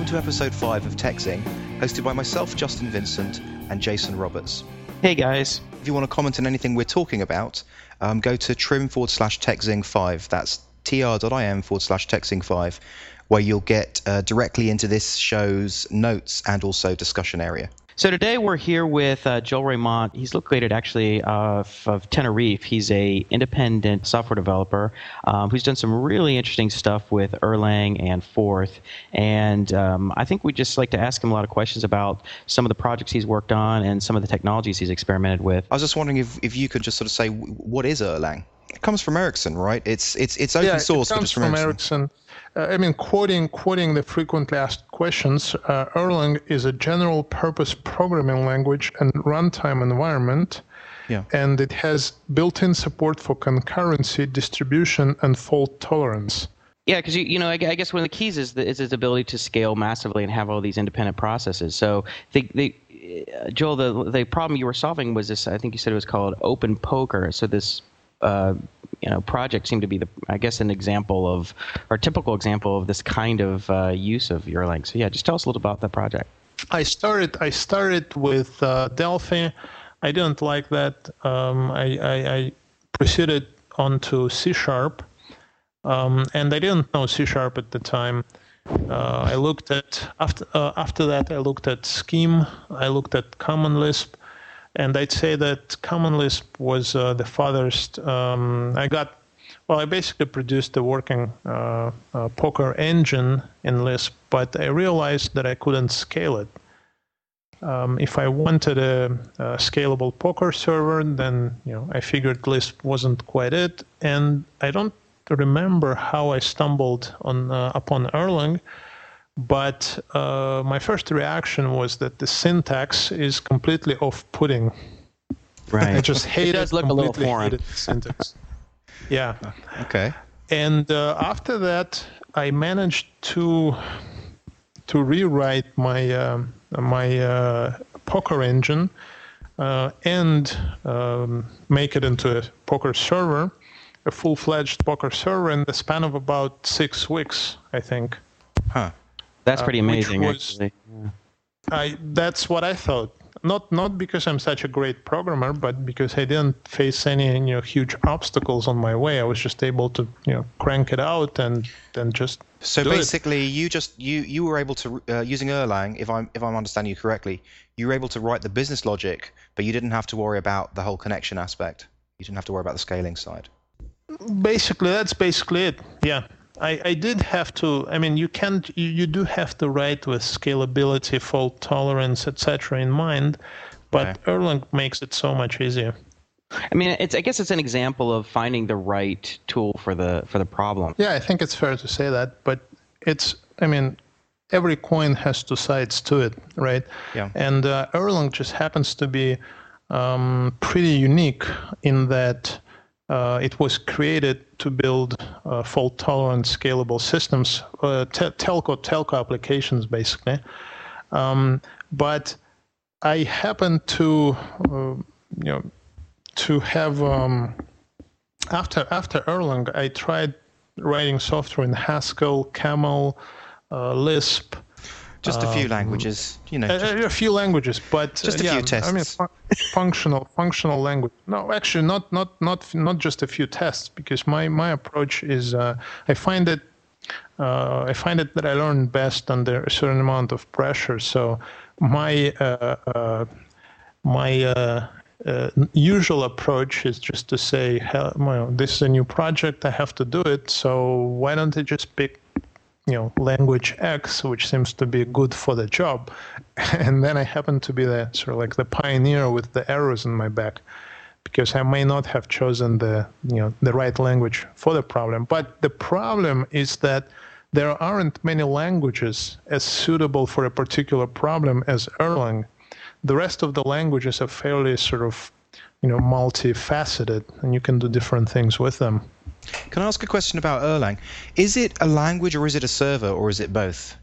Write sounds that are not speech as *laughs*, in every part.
Welcome to episode 5 of TechZing, hosted by myself, Justin Vincent, and Jason Roberts. Hey guys. If you want to comment on anything we're talking about, um, go to trim forward slash TechZing5. That's tr.im forward slash TechZing5, where you'll get uh, directly into this show's notes and also discussion area. So today we're here with uh, Joel Reymont. He's located actually uh, of Tenerife. He's a independent software developer um, who's done some really interesting stuff with Erlang and Forth. And um, I think we'd just like to ask him a lot of questions about some of the projects he's worked on and some of the technologies he's experimented with. I was just wondering if, if you could just sort of say what is Erlang? It comes from Ericsson, right? It's it's it's open yeah, source, it but it's from, from Ericsson. Uh, I mean, quoting quoting the frequently asked questions, uh, Erlang is a general purpose programming language and runtime environment. Yeah. And it has built-in support for concurrency, distribution, and fault tolerance. Yeah, because you, you know, I, I, guess one of the keys is the, is its ability to scale massively and have all these independent processes. So the, the uh, Joel, the the problem you were solving was this. I think you said it was called open poker. So this uh, you know project seem to be the I guess an example of or typical example of this kind of uh, use of Erlang. So yeah, just tell us a little about that project. I started I started with uh, Delphi. I didn't like that. Um, I, I, I, proceeded on to C sharp, um, and I didn't know C sharp at the time. Uh, I looked at after uh, after that I looked at Scheme. I looked at Common Lisp and I'd say that Common Lisp was uh, the farthest. Um, I got, well, I basically produced a working uh, uh, poker engine in Lisp, but I realized that I couldn't scale it. Um, if I wanted a, a, scalable poker server, then you know I figured Lisp wasn't quite it, and I don't remember how I stumbled on uh, upon Erlang but uh, my first reaction was that the syntax is completely off-putting. Right. I just hate it. Does it. look a little foreign. syntax. *laughs* yeah. Okay. And uh, after that, I managed to to rewrite my uh, my uh, poker engine uh, and um, make it into a poker server, a full-fledged poker server in the span of about six weeks, I think. Huh. That's pretty uh, amazing. Was, actually. Yeah. I that's what I thought. Not not because I'm such a great programmer, but because I didn't face any you know huge obstacles on my way. I was just able to you know crank it out and then just. So do basically, it. you just you you were able to uh, using Erlang, if I'm if I'm understanding you correctly, you were able to write the business logic, but you didn't have to worry about the whole connection aspect. You didn't have to worry about the scaling side. Basically, that's basically it. Yeah. I, I did have to. I mean, you can't. You, you do have to write with scalability, fault tolerance, etc. in mind, but Right. Erlang makes it so much easier. I mean, it's I guess it's an example of finding the right tool for the for the problem. Yeah, I think it's fair to say that, but it's. I mean, every coin has two sides to it, right? Yeah. And uh, Erlang just happens to be um, pretty unique in that uh, it was created to build uh, fault-tolerant, scalable systems, uh, te- telco telco applications, basically. Um, but I happened to, uh, you know, to have um, after after Erlang, I tried writing software in Haskell, Camel, uh, Lisp. Just a few Um, languages, you know. A, just- a few languages, but Just a uh, few tests. I mean, tests. fu- functional functional language. No, actually, not not not not just a few tests, because my my approach is uh, I find it uh, I find it that I learn best under a certain amount of pressure. So my uh, uh, my uh, uh, usual approach is just to say, "Hell, well, this is a new project. I have to do it. So why don't I just pick you know language X, which seems to be good for the job, *laughs* and then I happen to be the sort of like the pioneer with the arrows in my back, because I may not have chosen the you know the right language for the problem. But the problem is that there aren't many languages as suitable for a particular problem as Erlang. The rest of the languages are fairly sort of you know multifaceted, and you can do different things with them. Can I ask a question about Erlang? Is it a language or is it a server or is it both?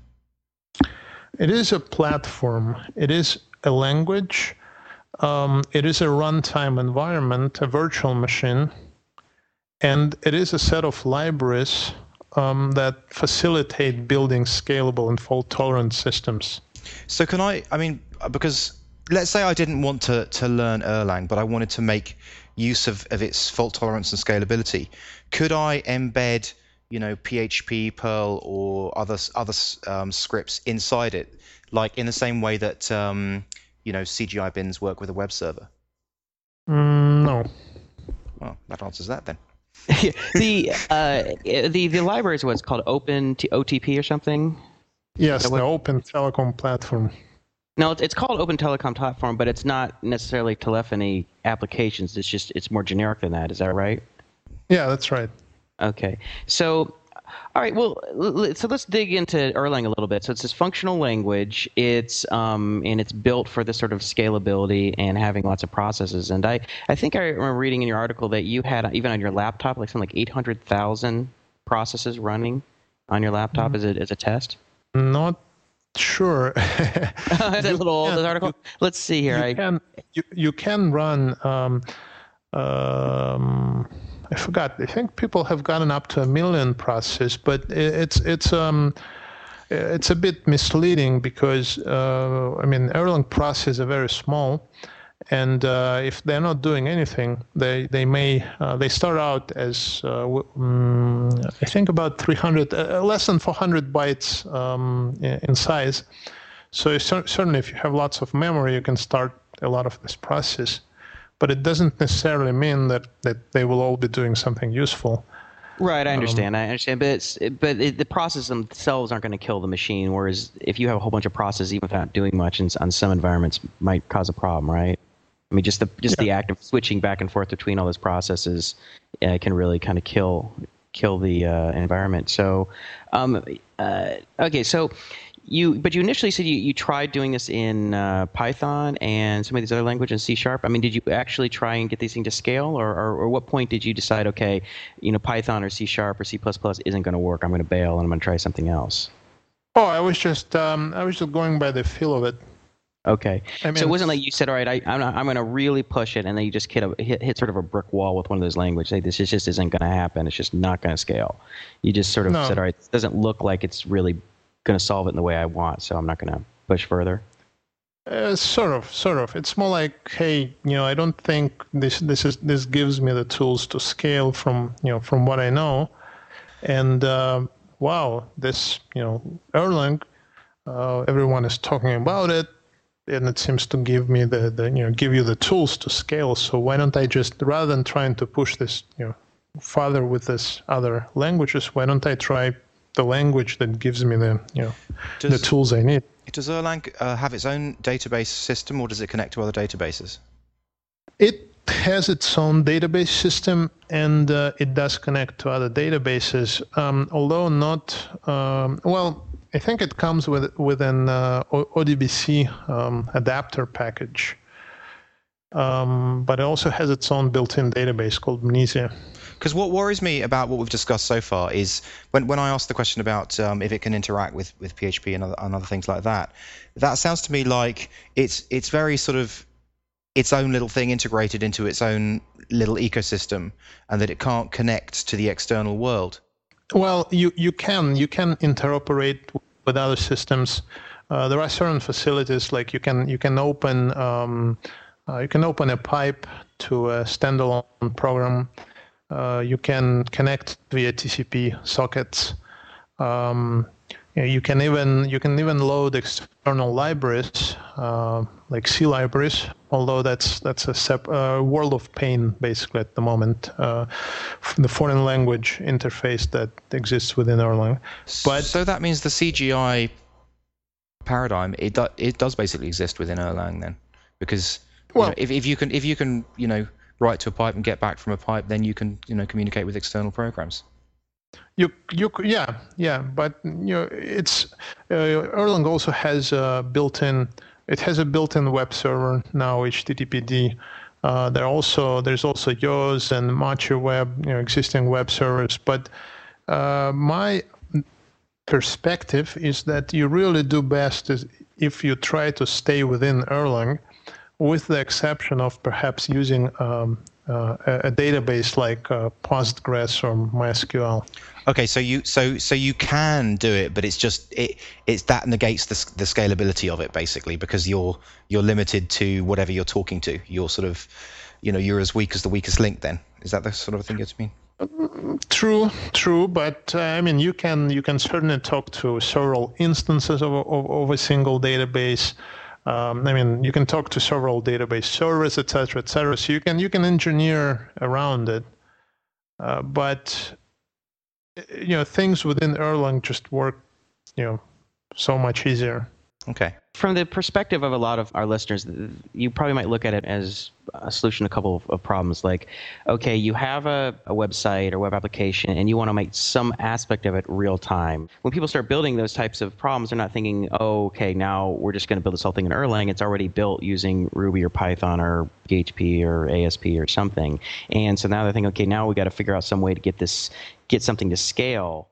It is a platform. It is a language. Um, it is a runtime environment, a virtual machine, and it is a set of libraries um, that facilitate building scalable and fault tolerant systems. So can I? I mean, because let's say I didn't want to to learn Erlang, but I wanted to make use of, of its fault tolerance and scalability. Could I embed, you know, PHP, Perl, or other other um, scripts inside it, like in the same way that um, you know CGI bins work with a web server? Mm, no. Well, that answers that then. *laughs* the uh, the the library is what's called Open T- OTP or something. Yes, the Open Telecom Platform. No, it's called Open Telecom Platform, but it's not necessarily telephony applications. It's just it's more generic than that. Is that right? Yeah, that's right. Okay, so all right. Well, so let's dig into Erlang a little bit. So it's this functional language. It's um, and it's built for this sort of scalability and having lots of processes. And I, I think I remember reading in your article that you had even on your laptop like something like eight hundred thousand processes running on your laptop mm-hmm. as a as a test. Not Sure. *laughs* *laughs* A little old, article? You, Let's see here. You I... can you, you can run. Um, um, I forgot. I think people have gotten up to a million processes, but it's it's um, it's a bit misleading because uh, I mean Erlang processes are very small, and uh, if they're not doing anything, they they may uh, they start out as uh, um, I think about 300, uh, less than 400 bytes um, in size. So certainly, if you have lots of memory, you can start a lot of this process, but it doesn't necessarily mean that that they will all be doing something useful. Right, I understand. Um, I understand, but it's, but it, the processes themselves aren't going to kill the machine. Whereas if you have a whole bunch of processes, even without doing much, in, on some environments, might cause a problem, right? I mean, just the just yeah. the act of switching back and forth between all those processes uh, can really kind of kill kill the uh, environment. So, um, uh, okay, so you but you initially said you, you tried doing this in uh, Python and some of these other languages, C sharp. I mean, did you actually try and get these things to scale, or, or, or what point did you decide, okay, you know, Python or C sharp or C plus isn't going to work. I'm going to bail and I'm going to try something else. Oh, I was just um, I was just going by the feel of it. Okay. I mean, so it wasn't like you said, all right, I, I'm, I'm going to really push it, and then you just hit, a, hit, hit sort of a brick wall with one of those languages. Like, this just isn't going to happen. It's just not going to scale. You just sort of no. said, all right, it doesn't look like it's really going to solve it in the way I want, so I'm not going to push further. Uh, sort of, sort of. It's more like, hey, you know, I don't think this this is this gives me the tools to scale from you know from what I know, and uh, wow, this you know Erlang, uh, everyone is talking about it and it seems to give me the, the you know give you the tools to scale. So why don't I just rather than trying to push this you know further with this other languages, why don't I try the language that gives me the you know does, the tools I need? Does Erlang uh, have its own database system, or does it connect to other databases? It has its own database system and uh, it does connect to other databases, um, although not um, well. I think it comes with with an uh, ODBC um, adapter package, um, but it also has its own built-in database called Mnesia. Because what worries me about what we've discussed so far is when, when I asked the question about um, if it can interact with, with PHP and other, and other things like that, that sounds to me like it's it's very sort of its own little thing integrated into its own little ecosystem, and that it can't connect to the external world. Well, you, you can you can interoperate with other systems. Uh, there are certain facilities like you can you can open um, uh, you can open a pipe to a standalone program. Uh, you can connect via TCP sockets. Um, you can even you can even load external libraries uh, like C libraries, although that's that's a sep- uh, world of pain basically at the moment. Uh, the foreign language interface that exists within Erlang. But so that means the CGI paradigm it do, it does basically exist within Erlang then, because well, know, if if you can if you can you know write to a pipe and get back from a pipe, then you can you know communicate with external programs. You, you, yeah, yeah, but you know, it's uh, Erlang also has a built-in. It has a built-in web server now, HTTPD. Uh, there also there's also Yaws and MochiWeb, you know, existing web servers. But uh, my perspective is that you really do best if you try to stay within Erlang, with the exception of perhaps using um, uh, a, a, database like uh, Postgres or MySQL. Okay, so you so so you can do it, but it's just it it's that negates the the scalability of it basically because you're you're limited to whatever you're talking to. You're sort of, you know, you're as weak as the weakest link. Then is that the sort of thing you mean? True, true, but uh, I mean, you can you can certainly talk to several instances of, of, of a single database. Um, I mean, you can talk to several database servers, et cetera, et cetera. So you can you can engineer around it, uh, but you know things within Erlang just work, you know, so much easier. Okay. From the perspective of a lot of our listeners, you probably might look at it as a solution to a couple of, problems. Like, okay, you have a, a, website or web application and you want to make some aspect of it real time. When people start building those types of problems, they're not thinking, oh, okay, now we're just going to build this whole thing in Erlang. It's already built using Ruby or Python or PHP or ASP or something. And so now they're thinking, okay, now we got to figure out some way to get this, get something to scale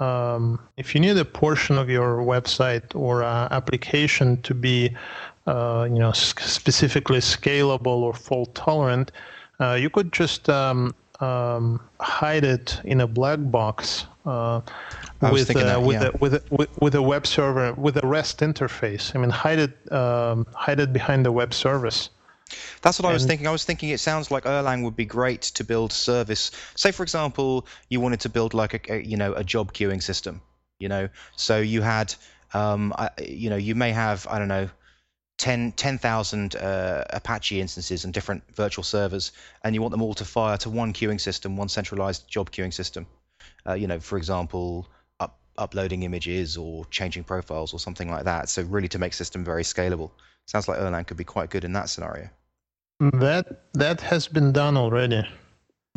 um, if you need a portion of your website or uh, application to be, uh, you know, specifically scalable or fault tolerant, uh, you could just um, um, hide it in a black box uh, with uh, that, with, yeah. a, with, a, with a web server with a REST interface. I mean, hide it um, hide it behind the web service. That's what I was thinking. I was thinking it sounds like Erlang would be great to build service. Say, for example, you wanted to build like a, a you know a job queuing system. You know, so you had um, I, you know you may have I don't know 10 10,000 uh, Apache instances and different virtual servers, and you want them all to fire to one queuing system, one centralized job queuing system. Uh, you know, for example, up, uploading images or changing profiles or something like that. So really to make system very scalable. Sounds like Erlang could be quite good in that scenario. That that has been done already.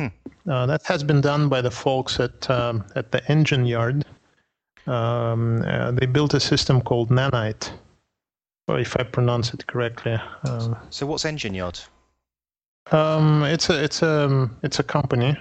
Hmm. Uh, that has been done by the folks at um, at the engine yard. Um, uh, they built a system called Nanite, or if I pronounce it correctly. Um, so what's engine yard? Um, it's a it's a it's a company.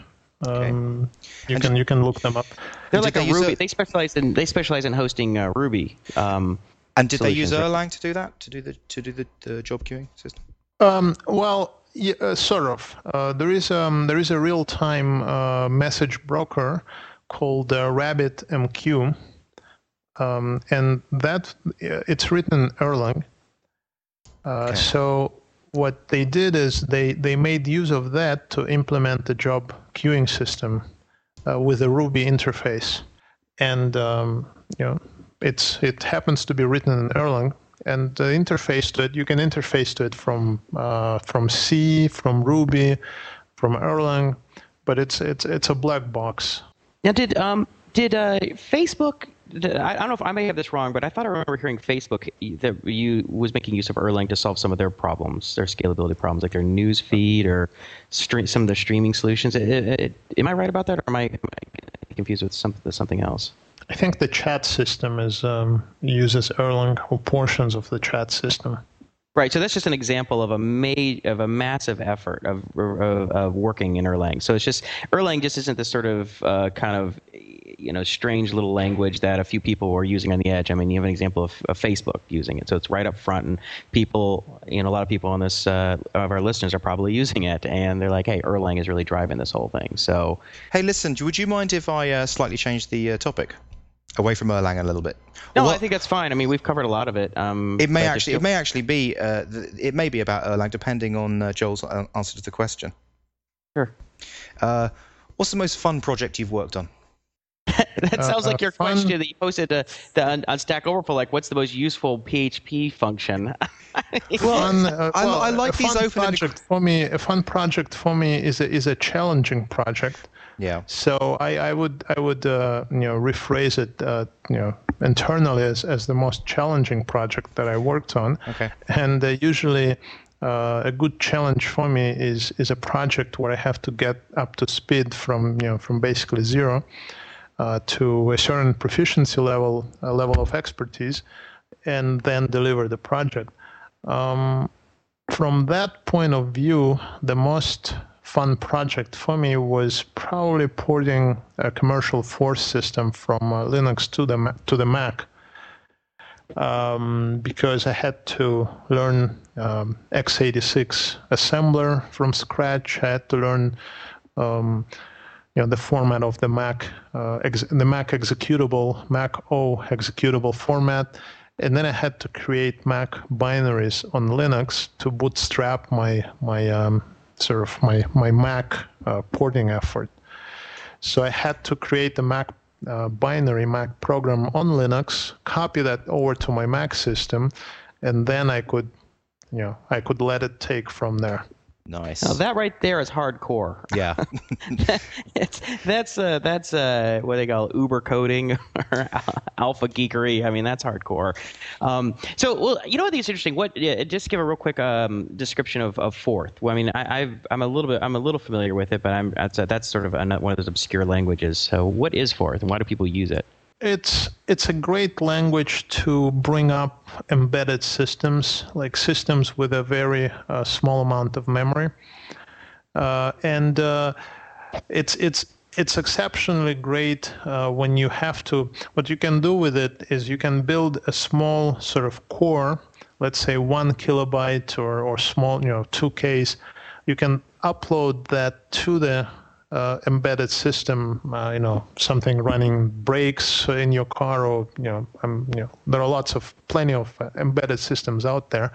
Okay. Um, you and can you can look them up. They're like a Ruby. A... They specialize in they specialize in hosting uh, Ruby. Um, and did they use Erlang to do that to do the to do the, the job queuing system? Um, well, yeah, uh, sort of. Uh, there is um, there is a real time uh, message broker called uh, RabbitMQ, um, and that uh, it's written in Erlang. Uh, okay. So what they did is they they made use of that to implement the job queuing system uh, with a Ruby interface, and um, you know it's it happens to be written in Erlang, and the interface to it, you can interface to it from uh, from C, from Ruby, from Erlang, but it's it's it's a black box. Now, did um did uh, Facebook? I don't know if I may have this wrong, but I thought I remember hearing Facebook that you was making use of Erlang to solve some of their problems, their scalability problems, like their news feed or stream, some of their streaming solutions. It, it, it, am I right about that, or am I, am I confused with some, something else? I think the chat system is um, uses Erlang or portions of the chat system. Right. So that's just an example of a ma- of a massive effort of, of, of, working in Erlang. So it's just Erlang just isn't this sort of uh, kind of you know strange little language that a few people are using on the edge. I mean, you have an example of, of Facebook using it, so it's right up front, and people, you know, a lot of people on this uh, of our listeners are probably *laughs* using it, and they're like, "Hey, Erlang is really driving this whole thing." So, hey, listen, would you mind if I uh, slightly change the uh, topic? Away from Erlang a little bit. No, I think that's fine. I mean, we've covered a lot of it. Um, it may actually, it may actually be, uh, it may be about Erlang, depending on uh, Joel's uh, answer to the question. Sure. Uh, what's the most fun project you've worked on? *laughs* that sounds like uh, your fun. question that you posted to, to on, on, Stack Overflow. Like, what's the most useful PHP function? *laughs* well, uh, well, I, I, like these open project for me. A fun project for me is a, is a challenging project. Yeah. So I, I would I would uh, you know rephrase it uh, you know internally as, as the most challenging project that I worked on. Okay. And uh, usually. Uh, a good challenge for me is is a project where I have to get up to speed from you know from basically zero uh, to a certain proficiency level, a level of expertise, and then deliver the project. Um, from that point of view, the most fun project for me was probably porting a commercial Forth system from uh, Linux to the to the Mac. um, because I had to learn um, x86 assembler from scratch. I had to learn um, you know the format of the Mac uh, ex- the Mac executable Mac O executable format, and then I had to create Mac binaries on Linux to bootstrap my my um, sort of my my Mac uh, porting effort. So I had to create a Mac uh, binary Mac program on Linux, copy that over to my Mac system, and then I could, you know, I could let it take from there. Nice. Now that right there is hardcore. Yeah. *laughs* it's, that's uh, that's uh, what they call Uber coding or *laughs* alpha geekery. I mean, that's hardcore. Um, so, well, you know what is interesting? What? Yeah, just give a real quick um, description of, of Forth. Well, I mean, I, I've, I'm a little bit I'm a little familiar with it, but I'm that's that's sort of one of those obscure languages. So, what is Forth, and why do people use it? It's it's a great language to bring up embedded systems, like systems with a very uh, small amount of memory, uh, and uh, it's it's it's exceptionally great uh, when you have to. What you can do with it is you can build a small sort of core, let's say one kilobyte or or small, you know, two Ks. You can upload that to the uh, embedded system, uh, you know, something running brakes in your car, or you know, um, you know, there are lots of plenty of uh, embedded systems out there,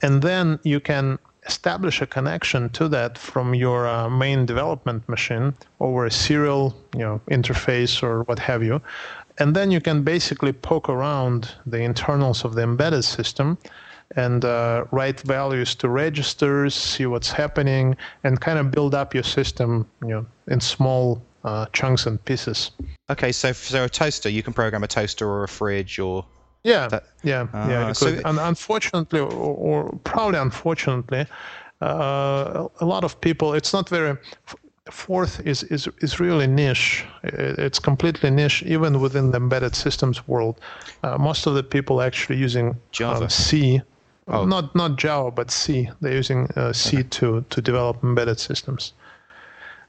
and then you can establish a connection to that from your uh, main development machine over a serial, you know, interface or what have you, and then you can basically poke around the internals of the embedded system and uh, write values to registers, see what's happening, and kind of build up your system, you know, in small uh, chunks and pieces. Okay, so so a toaster, you can program a toaster or a fridge or. Yeah, that, yeah, uh, yeah. So and unfortunately, or, or, probably unfortunately, uh, a lot of people. It's not very. Forth is, is, is really niche. It's completely niche, even within the embedded systems world. Uh, most of the people actually using Java. Um, C Oh. Not not Java, but C. They're using uh, C okay. to to develop embedded systems.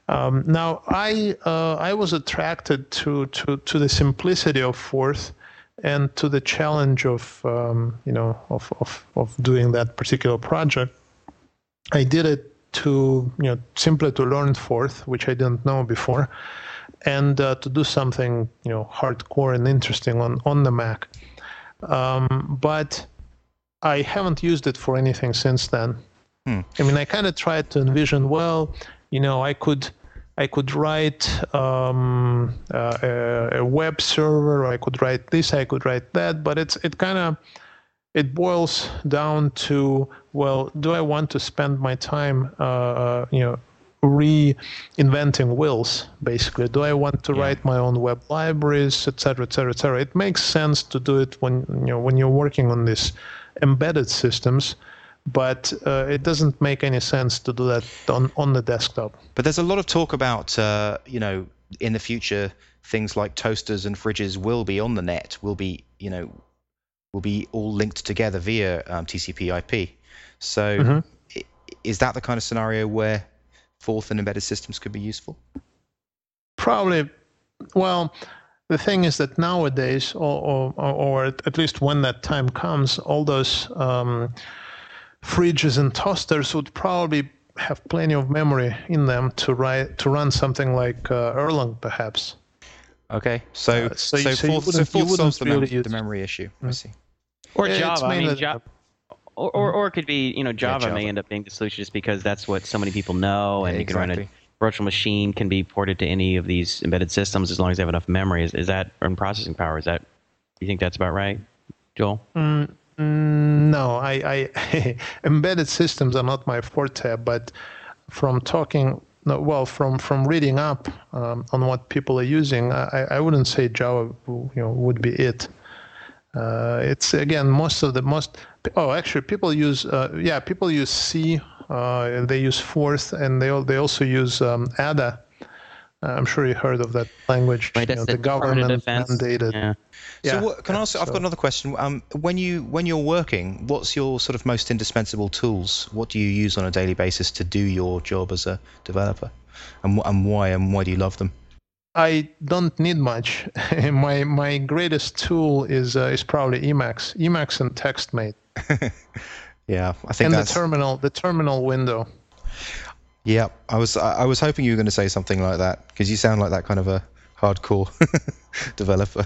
Um, now, I uh, I was attracted to, to to the simplicity of Forth and to the challenge of um, you know of, of of doing that particular project. I did it to you know simply to learn Forth, which I didn't know before, and uh, to do something you know hardcore and interesting on on the Mac. Um, but I haven't used it for anything since then. Hmm. I mean, I kind of tried to envision, well, you know, I could I could write um, uh, a, a, web server, I could write this, I could write that, but it's it kind of it boils down to well, do I want to spend my time, uh, uh you know, reinventing wheels basically do i want to yeah. write my own web libraries etc etc etc it makes sense to do it when you know when you're working on this embedded systems but uh, it doesn't make any sense to do that on, on the desktop. But there's a lot of talk about, uh, you know, in the future, things like toasters and fridges will be on the net, will be, you know, will be all linked together via um, TCP/IP. So, mm-hmm. is that the kind of scenario where Forth and embedded systems could be useful? Probably. Well, the thing is that nowadays, or, or, or at least when that time comes, all those um, fridges and toasters would probably have plenty of memory in them to write to run something like uh, Erlang, perhaps. Okay, so uh, so, so, so, Forth, so Forth solves the, really mem- the, memory issue. Mm-hmm. I see. Or yeah, Java. I mean, Java. Or, or, or, it could be, you know, Java, yeah, Java, may end up being the solution just because that's what so many people know, and yeah, you can exactly. run it virtual machine can be ported to any of these embedded systems as long as they have enough memory. Is, is that and processing power? Is that you think that's about right, Joel? Mm, no, I, I *laughs* embedded systems are not my forte, but from talking no, well, from from reading up um, on what people are using, I, I wouldn't say Java, you know, would be it. Uh, it's again most of the most. Oh, actually, people use uh, yeah, people use C uh, they use Forth, and they they also use um, Ada. Uh, I'm sure you heard of that language. Right, you know, the, the government mandated. Yeah. So what, can I ask? So, I've got another question. Um, when you when you're working, what's your sort of most indispensable tools? What do you use on a daily basis to do your job as a developer, and and why and why do you love them? I don't need much. *laughs* my my greatest tool is uh, is probably Emacs, Emacs and TextMate. *laughs* yeah, I think and that's... the terminal the terminal window. Yeah, I was I was hoping you were going to say something like that because you sound like that kind of a hardcore *laughs* developer.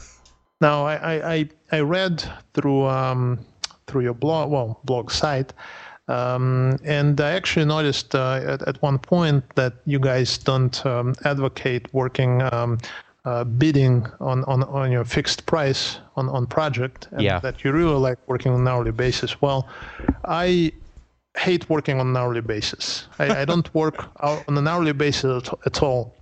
Now, I, I, I read through um, through your blog, well, blog site, um, and I actually noticed uh, at, at one point that you guys don't um, advocate working um, uh, bidding on, on, on your fixed price on, on project, and yeah. that you really like working on an hourly basis. Well, I hate working on an hourly basis. *laughs* I, I don't work on an hourly basis at all.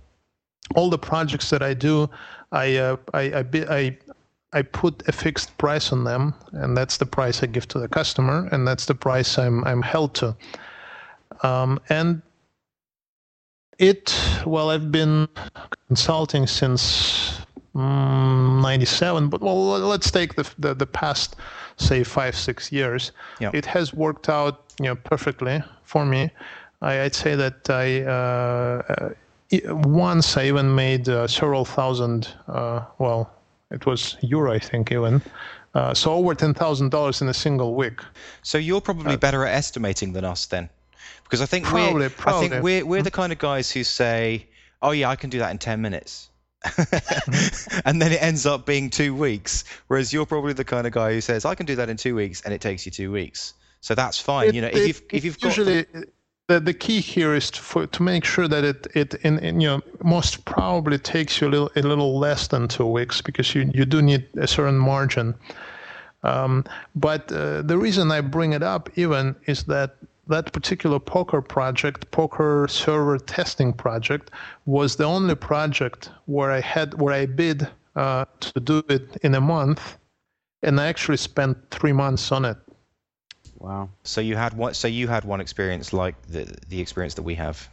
All the projects that I do, I uh, I, I, I I put a fixed price on them, and that's the price I give to the customer, and that's the price I'm I'm held to. Um, and it, well, I've been consulting since mm, '97, but well, let's take the, the, the past, say, five six years. Yep. It has worked out, you know, perfectly for me. I, would say that I. Uh, once I even made uh, several thousand, uh, well, it was euro, I think, even. Uh, so over ten thousand dollars in a single week. So you're probably uh, better at estimating than us then, because I think probably, we're probably. I think we're we're the kind of guys who say, "Oh yeah, I can do that in ten minutes." *laughs* and then it ends up being two weeks. Whereas you're probably the kind of guy who says, "I can do that in two weeks," and it takes you two weeks. So that's fine. It, you know, it, if you've if you've usually, got the, the key here is to, for, to make sure that it, it in, in, you know most probably takes you a little, a little less than two weeks because you, you do need a certain margin. Um, but uh, the reason I bring it up even is that that particular poker project, poker server testing project, was the only project where I had where I bid uh, to do it in a month, and I actually spent three months on it. Wow. So you had one. So you had one experience like the the experience that we have.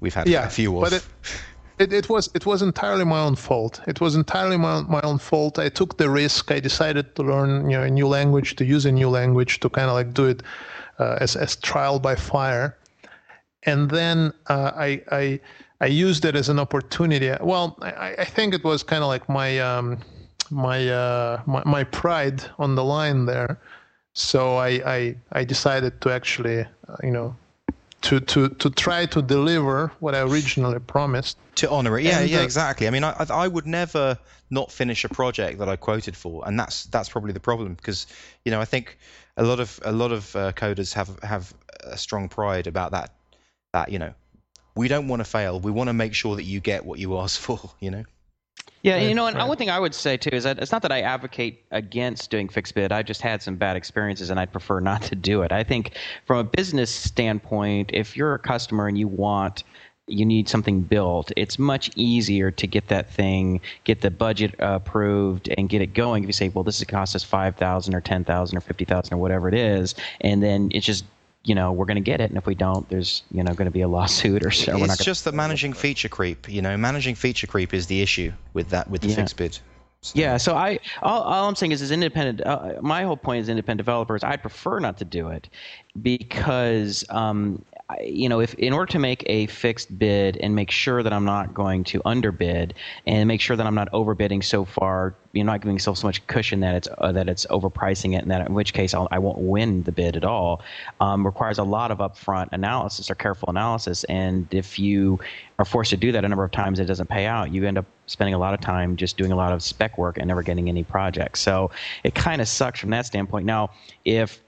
We've had yeah, a few of. But it, it, it was it was entirely my own fault. It was entirely my, my own fault. I took the risk. I decided to learn you know a new language, to use a new language, to kind of like do it as as trial by fire, and then uh, I I I used it as an opportunity. Well, I, I think it was kind of like my um, my, uh, my my pride on the line there so I, I, I decided to actually, uh, you know, to, to, to try to deliver what I originally promised. To honor it, yeah, and, yeah, uh, exactly. I mean, I, I would never not finish a project that I quoted for, and that's that's probably the problem because, you know, I think a lot of a lot of uh, coders have have a strong pride about that. That you know, we don't want to fail. We want to make sure that you get what you ask for. *laughs* You know. Yeah, you know, and right. one thing I would say too is that it's not that I advocate against doing fixed bid. I just had some bad experiences, and I'd prefer not to do it. I think from a business standpoint, if you're a customer and you want you need something built, it's much easier to get that thing, get the budget approved, and get it going. If you say, "Well, this is cost us five thousand or ten thousand or fifty thousand or whatever it is," and then it's just you know we're going to get it, and if we don't, there's you know going to be a lawsuit or so. It's just the managing feature creep. You know, managing feature creep is the issue with that with the yeah. fixed bid. So. Yeah, so I all, all, I'm saying is, as independent, uh, my whole point is independent developers. I prefer not to do it because um, you know, if in order to make a fixed bid and make sure that I'm not going to underbid and make sure that I'm not overbidding so far, you're not giving so much cushion that it's uh, that it's overpricing it, and that in which case I'll, I will not win the bid at all. Um, requires a lot of upfront analysis or careful analysis, and if you are forced to do that a number of times, it doesn't pay out. You end up spending a lot of time just doing a lot of spec work and never getting any projects. So it kind of sucks from that standpoint. Now, if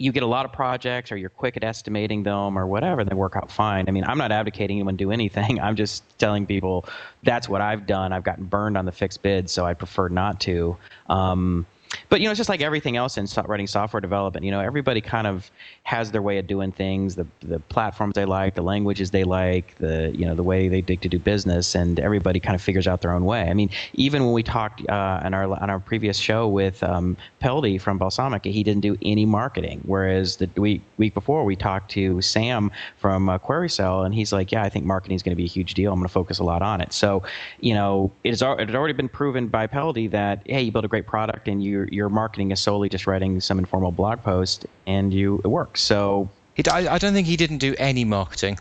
you get a lot of projects or you're quick at estimating them or whatever, they work out fine. I mean, I'm not advocating anyone do anything. *laughs* I'm just telling people that's what I've done. I've gotten burned on the fixed bid, so I prefer not to. Um, but you know, it's just like everything else in writing software development. You know, everybody kind of has their way of doing things, the the platforms they like, the languages they like, the you know the way they dig to do business, and everybody kind of figures out their own way. I mean, even when we talked uh, on our on our previous show with um, Peldi from Balsamiq, he didn't do any marketing, whereas the week week before we talked to Sam from uh, QueryCell, and he's like, yeah, I think marketing is going to be a huge deal. I'm going to focus a lot on it. So, you know, it has it had already been proven by Peldi that hey, you build a great product and you your marketing is solely just writing some informal blog post, and you it works. So he, I, I don't think he didn't do any marketing.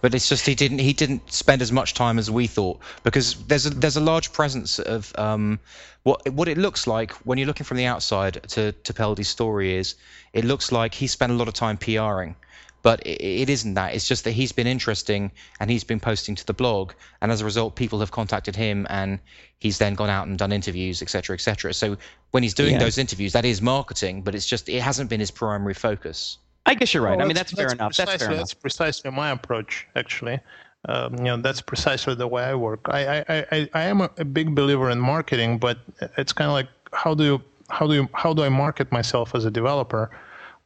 but it's just he didn't he didn't spend as much time as we thought because there's a there's a large presence of um, what what it looks like when you're looking from the outside to to Peldi's story is it looks like he spent a lot of time PRing but it, it isn't that. It's just that he's been interesting and he's been posting to the blog, and as a result, people have contacted him, and he's then gone out and done interviews, etc., etc. So when he's doing yeah. those interviews, that is marketing, but it's just it hasn't been his primary focus. I guess you're right. Well, I mean, that's, that's fair enough. That's fair enough. That's precisely my approach, actually. Um, you know, that's precisely the way I work. I, I, I, I am a, a big believer in marketing, but it's kind of like how do you, how do you, how do I market myself as a developer?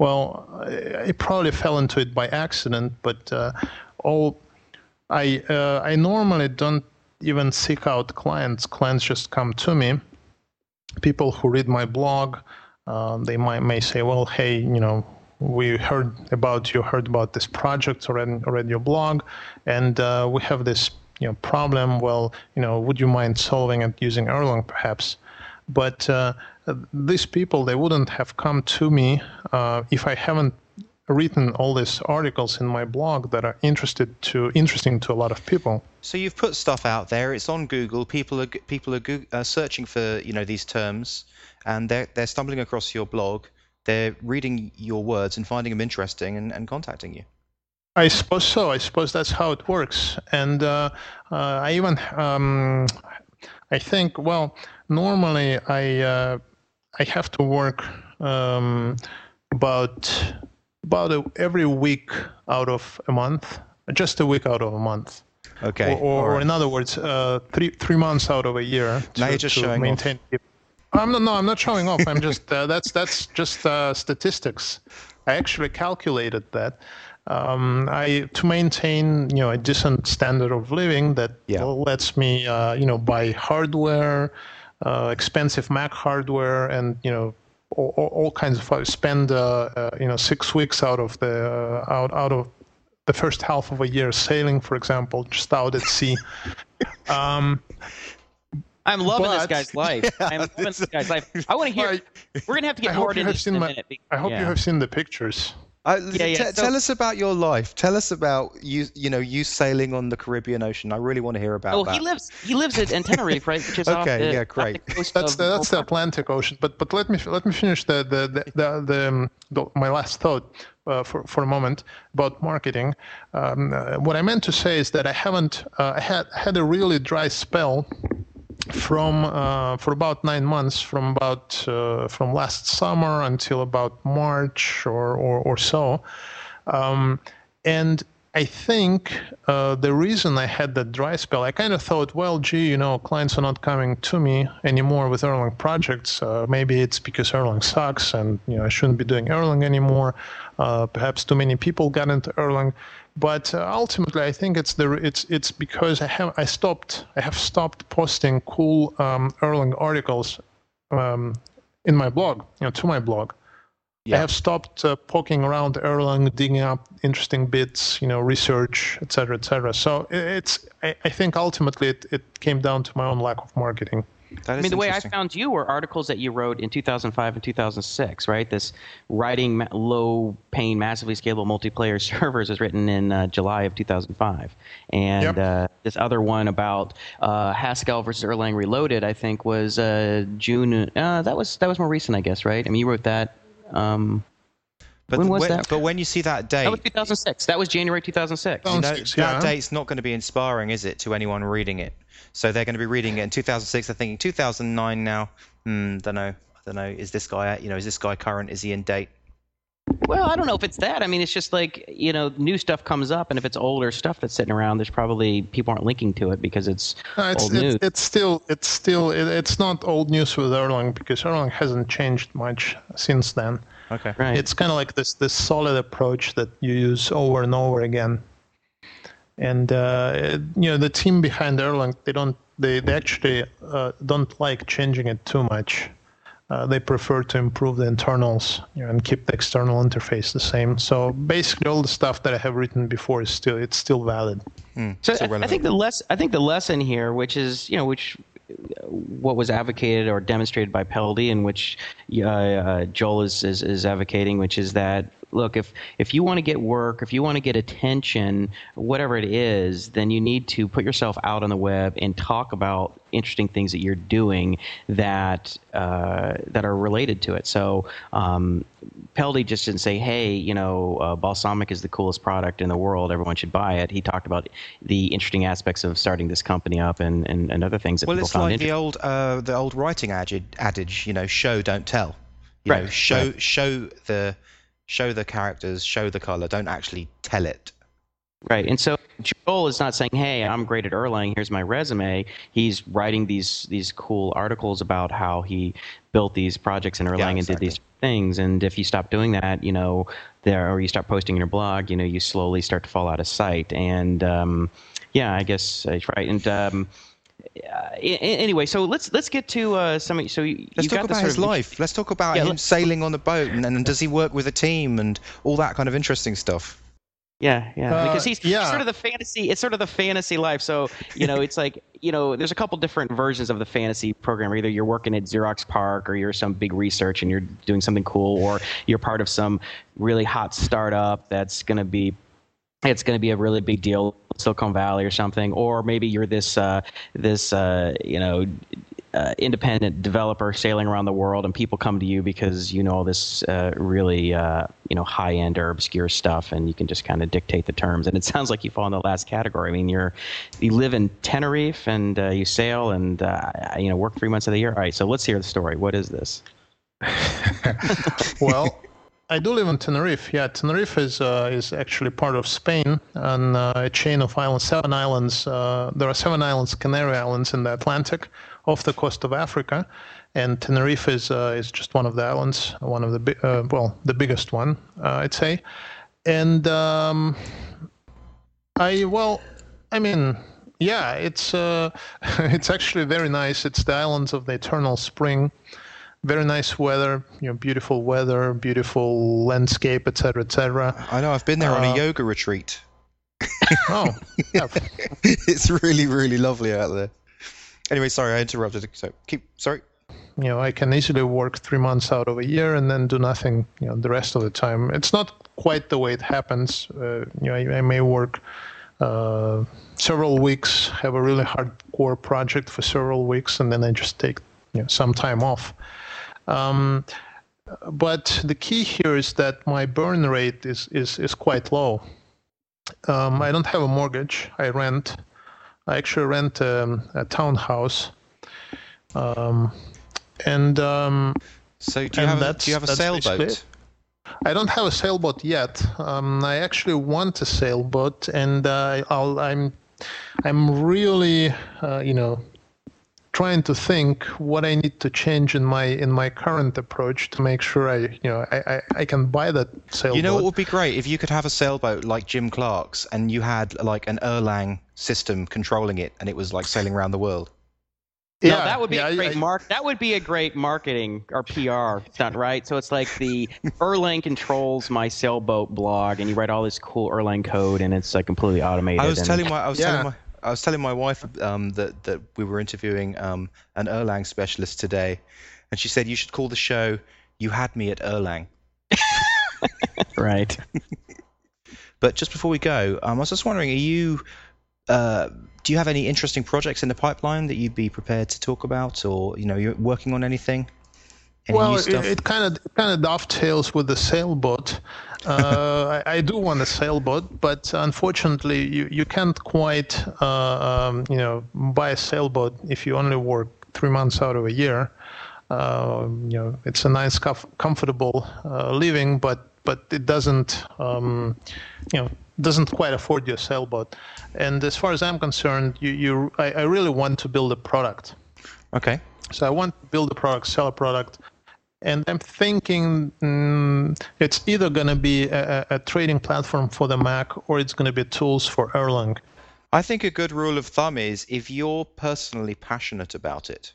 Well, I probably fell into it by accident, but uh, all I uh, I normally don't even seek out clients. Clients just come to me. People who read my blog, uh, they might may say, "Well, hey, you know, we heard about you, heard about this project, or read, read your blog, and uh, we have this you know problem. Well, you know, would you mind solving it using Erlang, perhaps?" But uh, these people, they wouldn't have come to me uh, if I haven't written all these articles in my blog that are interested to interesting to a lot of people. So you've put stuff out there. It's on Google. People are people are Google, uh, searching for you know these terms, and they're they're stumbling across your blog. They're reading your words and finding them interesting and, and contacting you. I suppose so. I suppose that's how it works. And uh, uh, I even um, I think well normally I uh, I have to work um, about about a, every week out of a month, just a week out of a month. Okay. Or, or right. in other words, uh, three three months out of a year. To, now you're just showing maintain. Off. I'm not. No, I'm not showing off. I'm just. Uh, that's that's just uh, statistics. I actually calculated that. Um, I to maintain you know a decent standard of living that yeah. lets me uh, you know buy hardware, uh, expensive Mac hardware, and you know all, all kinds of spend uh, uh, you know six weeks out of the uh, out out of the first half of a year sailing, for example, just out at sea. *laughs* Um, I'm loving but, this guy's *laughs* life. Yeah, I'm loving this guy's life. I want to hear. we're gonna have to get more into this in a minute. I hope yeah. you have seen the pictures. Uh, yeah, yeah. T- so, tell us about your life. Tell us about you. You know, you sailing on the Caribbean Ocean. I really want to hear about. Oh, that. he lives. He lives at in Tenerife, right? Which is *laughs* okay. The, yeah, great. The that's the, that's the Atlantic Ocean. But but let me let me finish the the the, the, the, um, the my last thought. Uh, for for a moment about marketing, um, uh, what I meant to say is that I haven't uh, I had had a really dry spell from uh, for about nine months, from about uh, from last summer until about March or or, or so, um, and I think uh, the reason I had that dry spell, I kind of thought, well, gee, you know, clients are not coming to me anymore with Erlang projects. Uh, maybe it's because Erlang sucks, and you know, I shouldn't be doing Erlang anymore. Uh, perhaps too many people got into Erlang. But uh, ultimately, I think it's the it's it's because I have I stopped I have stopped posting cool um, Erlang articles um, in my blog, you know, to my blog. Yeah. I have stopped uh, poking around Erlang, digging up interesting bits, you know, research, etc., etc. So it's I, I think ultimately it, it came down to my own lack of marketing. I mean, the way I found you were articles that you wrote in 2005 and 2006, right? This writing low-paying, massively scalable multiplayer *laughs* servers was written in uh, July of 2005, and yep. uh, this other one about uh, Haskell versus Erlang Reloaded, I think, was uh, June. Uh, that was that was more recent, I guess, right? I mean, you wrote that. Um, but when was when, that? But when you see that date, that was 2006. That was January 2006. You know, that date's not going to be inspiring, is it, to anyone reading it? So they're going to be reading it in 2006. They're thinking 2009 now. Hmm, don't know. I don't know. Is this guy, you know, is this guy current? Is he in date? Well, I don't know if it's that. I mean, it's just like you know, new stuff comes up, and if it's older stuff that's sitting around, there's probably people aren't linking to it because it's, no, it's old it's, news. It's still, it's still, it, it's not old news with Erlang because Erlang hasn't changed much since then. Okay, right. It's kind of like this this solid approach that you use over and over again and uh, you know the team behind Erlang they don't they, they actually uh, don't like changing it too much. Uh, they prefer to improve the internals you know, and keep the external interface the same. So basically, all the stuff that I have written before is still it's still valid. Mm, so I, I, think the less I think the lesson here, which is you know which what was advocated or demonstrated by Peldi, and which uh, uh, Joel is, is, is advocating, which is that look, if if you want to get work, if you want to get attention, whatever it is, then you need to put yourself out on the web and talk about interesting things that you're doing that uh, that are related to it. So um, Peldi just didn't say, "Hey, you know, uh, balsamiq is the coolest product in the world. Everyone should buy it." He talked about the interesting aspects of starting this company up and, and, and other things that well, people it's found like interesting. the old uh, the old writing adage, adage, you know, show don't tell. You Right, know, show right. show the show the characters, show the color. Don't actually tell it. Right. And so Joel is not saying, "Hey, I'm great at Erlang. Here's my resume." He's writing these these cool articles about how he built these projects in Erlang Yeah, and did these things. And if you stop doing that, you know, there or you start posting in your blog, you know, you slowly start to fall out of sight. And um, yeah, I guess right. And um, uh, a- a- anyway, so let's let's get to uh, some. So you, Let's you talk got about sort his of- life. Let's talk about Yeah, him let's- sailing on the boat, and, and does he work with a team and all that kind of interesting stuff. Yeah, yeah. Uh, because he's, he's yeah. sort of the fantasy. It's sort of the fantasy life. So you know, it's like you know, there's a couple different versions of the fantasy program. Either you're working at Xerox PARC, or you're some big research and you're doing something cool, or you're part of some really hot startup that's going to be it's going to be a really big deal silicon valley or something or maybe you're this uh, this uh, you know uh, independent developer sailing around the world and people come to you because you know all this uh, really uh, you know high end or obscure stuff and you can just kind of dictate the terms. And it *laughs* sounds like you fall in the last category. I mean you're you live in tenerife and uh, you sail and you know work three months of the year. All right so let's hear the story. What is this? *laughs* Well, I do live in Tenerife. Yeah, Tenerife is uh, is actually part of Spain and uh, a chain of islands, seven islands. Uh, there are seven islands, Canary Islands, in the Atlantic, off the coast of Africa, and Tenerife is uh, is just one of the islands, one of the uh, well, the biggest one, uh, I'd say. And um, I well, I mean, yeah, it's *laughs* it's actually very nice. It's the islands of the eternal spring very nice weather, you know, beautiful weather, beautiful landscape, etc., etc. I know. I've been there on Uh, a yoga retreat. Oh, *laughs* yeah, it's really, really lovely out there. Anyway, sorry, I interrupted. So keep. Sorry. you know, I can easily work three months out of a year and then do nothing, you know, the rest of the time. It's not quite the way it happens. Uh, you know, I, I may work uh, several weeks, have a really hardcore project for several weeks, and then I just take you know some time off. Um, but the key here is that my burn rate is is is quite low. Um, I don't have a mortgage. I rent. I actually rent um, a townhouse. Um, and um, So do you And have a, do you have a sailboat? I don't have a sailboat yet. Um, I actually want a sailboat, and uh, I'll, I'm I'm really uh, you know trying to think what I need to change in my in my current approach to make sure I you know I, I, I can buy that sailboat. You know what would be great if you could have a sailboat like Jim Clark's, and you had like an Erlang system controlling it, and it was like sailing around the world. No, that would be yeah, a great I- mark. That would be a great marketing or PR stunt, right? So it's like the Erlang controls my sailboat blog, and you write all this cool Erlang code, and it's like completely automated. I was and- telling my I was Yeah. telling my I was telling my wife um, that that we were interviewing um, an Erlang specialist today, and she said you should call the show "You Had Me at Erlang." *laughs* right. But just before we go, um, I was just wondering, are you uh, do you have any interesting projects in the pipeline that you'd be prepared to talk about, or you know, you're working on anything? Any well, it, stuff? it kind of kind of dovetails with the sailboat. Uh, I, I do want a sailboat, but unfortunately, you, you can't quite uh, um, you know buy a sailboat if you only work three months out of a year. Uh, you know, it's a nice, comf- comfortable uh, living, but but it doesn't um, you know doesn't quite afford you a sailboat. And as far as I'm concerned, you, you I, I really want to build a product. okay. So I want to build a product, sell a product, and I'm thinking mm, it's either going to be a, a trading platform for the Mac or it's going to be tools for Erlang. I think a good rule of thumb is if you're personally passionate about it,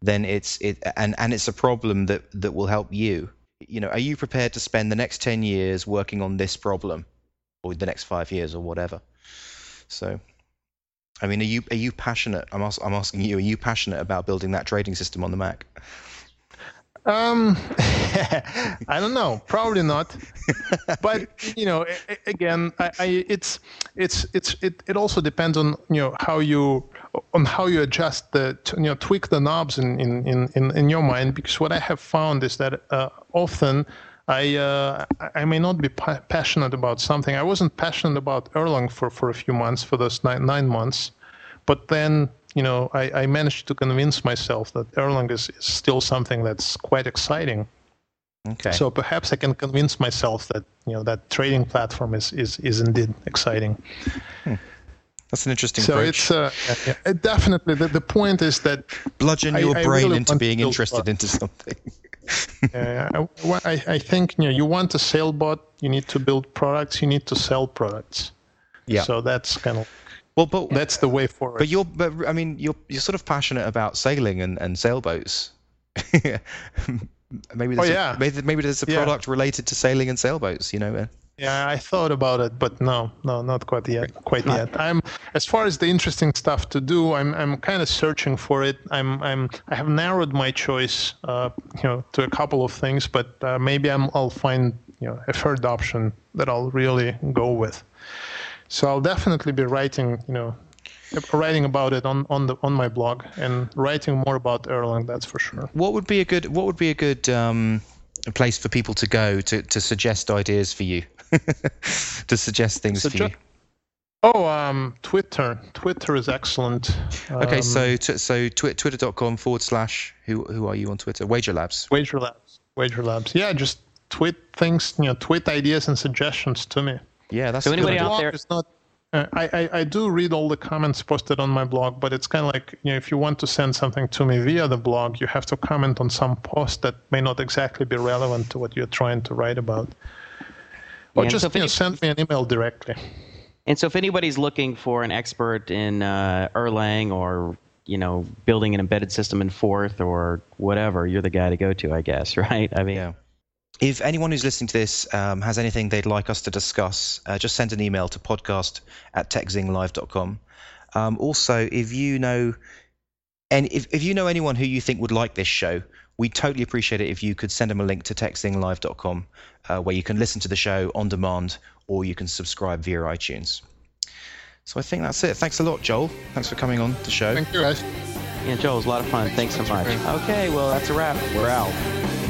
then it's it and and it's a problem that that will help you. You know, are you prepared to spend the next 10 years working on this problem or the next 5 years or whatever? So I mean, are you are you passionate? I'm ask, I'm asking you, are you passionate about building that trading system on the Mac? Um, *laughs* I don't know. Probably not. but you know, again, I, I, it's it's it's it, it also depends on you know how you on how you adjust the you know tweak the knobs in in in in your mind. Because what I have found is that uh, often. I uh, I may not be pa- passionate about something. I wasn't passionate about Erlang for, for a few months, for those nine, nine months, but then you know, I, I managed to convince myself that Erlang is, is still something that's quite exciting. Okay. So perhaps I can convince myself that you know that trading platform is is, is indeed exciting. Hmm. That's an interesting so approach. it's uh, yeah, yeah, definitely the, the point is that bludgeon your I, brain really into being interested into something. *laughs* yeah, I, I think you know you want a sale bot, you need to build products, you need to sell products. Yeah. So that's kind of well, but that's the way forward. But you're, but I mean, you're you're sort of passionate about sailing and, and sailboats. *laughs* maybe there's oh, yeah. a, maybe, maybe there's a product yeah. related to sailing and sailboats. You know. Yeah, I thought about it, but no, no, not quite yet. Quite yet. I'm as far as the interesting stuff to do. I'm I'm kind of searching for it. I'm I'm I have narrowed my choice, uh, you know, to a couple of things, but uh, maybe I'm I'll find you know a third option that I'll really go with. So I'll definitely be writing, you know, writing about it on, on the on my blog and writing more about Erlang. That's for sure. What would be a good What would be a good um, place for people to go to, to suggest ideas for you, *laughs* to suggest things Suggest- for you? Oh, um, Twitter. Twitter is excellent. Okay, um, so t- so tw- twitter.com forward slash who who are you on Twitter? Wager Labs. Wager Labs. Wager Labs. Yeah, just tweet things, you know, tweet ideas and suggestions to me. Yeah, that's so anybody out there is not. Uh, I, I, I do read all the comments posted on my blog, but it's kind of like you know if you want to send something to me via the blog, you have to comment on some post that may not exactly be relevant to what you're trying to write about, or yeah, just so you know, send me an email directly. And so, if anybody's looking for an expert in uh, Erlang or you know building an embedded system in Forth or whatever, you're the guy to go to, I guess, *laughs* right? I mean, yeah. If anyone who's listening to this um, has anything they'd like us to discuss, uh, just send an email to podcast at techzinglive.com. Um, also, if you know and if, if you know anyone who you think would like this show, we totally appreciate it if you could send them a link to techzinglive.com uh, where you can listen to the show on demand or you can subscribe via iTunes. So I think that's it. Thanks a lot, Joel. Thanks for coming on the show. Thank you, guys. Yeah, Joel, it was a lot of fun. Thanks so much. Okay, well, that's a wrap. We're out.